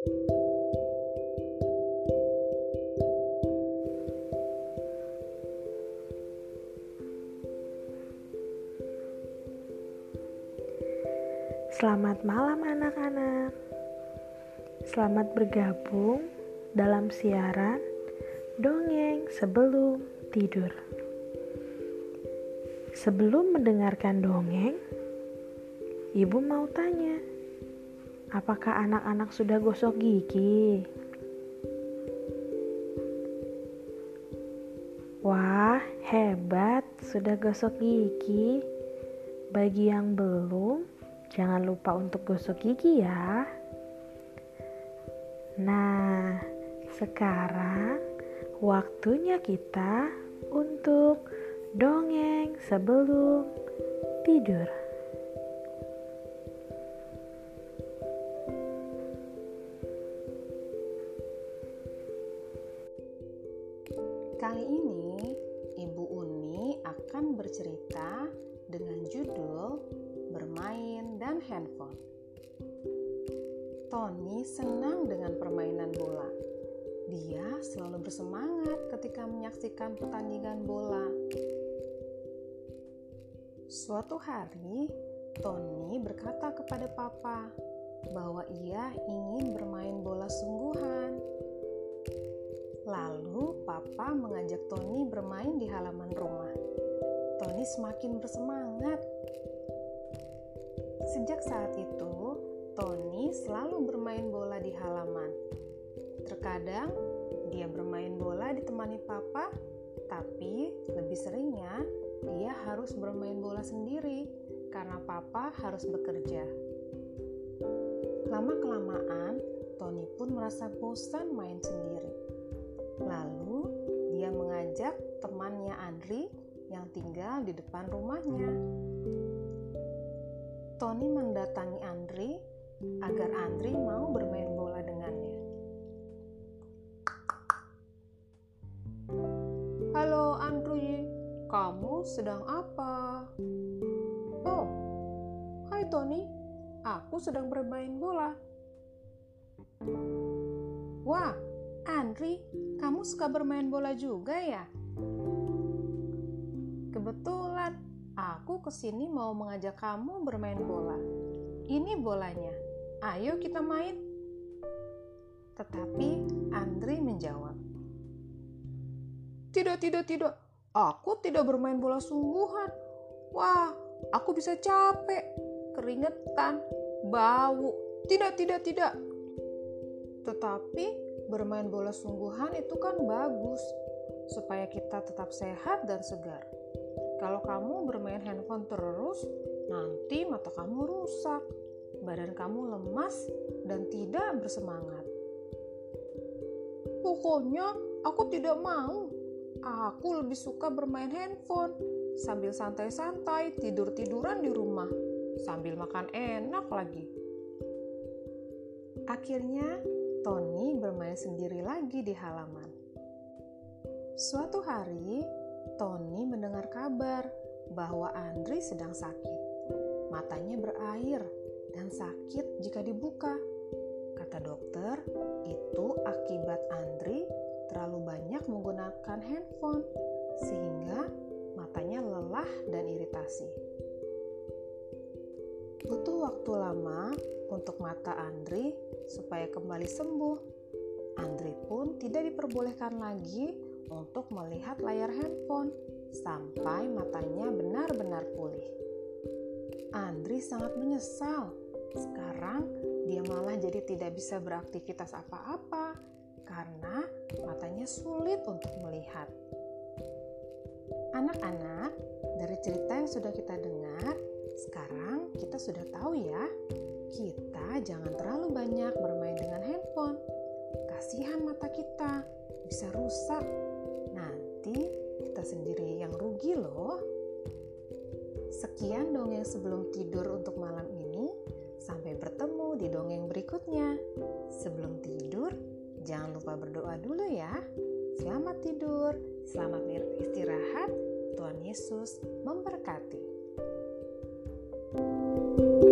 Selamat malam anak-anak. Selamat bergabung dalam siaran dongeng sebelum tidur. Sebelum mendengarkan dongeng, Ibu mau tanya, apakah anak-anak sudah gosok gigi? Wah, hebat, sudah gosok gigi. Bagi yang belum, Jangan lupa untuk gosok gigi ya. Nah, sekarang waktunya kita untuk dongeng sebelum tidur. Ini Ibu Uni akan bercerita dengan judul bermain, dan handphone. Tony senang dengan permainan bola. Dia selalu bersemangat ketika menyaksikan pertandingan bola. Suatu hari, Tony berkata kepada papa bahwa ia ingin bermain bola sungguhan. Lalu, papa mengajak Tony bermain di halaman rumah. Tony semakin bersemangat Sejak saat itu, Tony selalu bermain bola di halaman. Terkadang dia bermain bola ditemani papa, tapi lebih seringnya dia harus bermain bola sendiri karena papa harus bekerja. Lama-kelamaan, Tony pun merasa bosan main sendiri. Lalu, dia mengajak temannya Andri yang tinggal di depan rumahnya. Tony mendatangi Andri agar Andri mau bermain bola dengannya. Halo Andri, kamu sedang apa? Oh, hai Tony, aku sedang bermain bola. Wah, Andri, kamu suka bermain bola juga ya? Kebetulan Aku ke sini mau mengajak kamu bermain bola. Ini bolanya. Ayo kita main. Tetapi Andri menjawab. Tidak, tidak, tidak. Aku tidak bermain bola sungguhan. Wah, aku bisa capek, keringetan, bau. Tidak, tidak, tidak. Tetapi bermain bola sungguhan itu kan bagus supaya kita tetap sehat dan segar. Kalau kamu bermain handphone terus, nanti mata kamu rusak, badan kamu lemas, dan tidak bersemangat. Pokoknya, aku tidak mau. Aku lebih suka bermain handphone sambil santai-santai tidur-tiduran di rumah, sambil makan enak lagi. Akhirnya, Tony bermain sendiri lagi di halaman. Suatu hari, Tony mendengar kabar bahwa Andri sedang sakit. Matanya berair dan sakit jika dibuka. Kata dokter, itu akibat Andri terlalu banyak menggunakan handphone sehingga matanya lelah dan iritasi. Butuh waktu lama untuk mata Andri supaya kembali sembuh. Andri pun tidak diperbolehkan lagi untuk melihat layar handphone sampai matanya benar-benar pulih. Andri sangat menyesal. Sekarang dia malah jadi tidak bisa beraktivitas apa-apa karena matanya sulit untuk melihat. Anak-anak, dari cerita yang sudah kita dengar, sekarang kita sudah tahu ya, kita jangan terlalu banyak bermain dengan handphone. Kasihan mata kita, bisa rusak nanti kita sendiri yang rugi loh. Sekian dongeng sebelum tidur untuk malam ini. Sampai bertemu di dongeng berikutnya. Sebelum tidur, jangan lupa berdoa dulu ya. Selamat tidur, selamat istirahat. Tuhan Yesus memberkati. thank you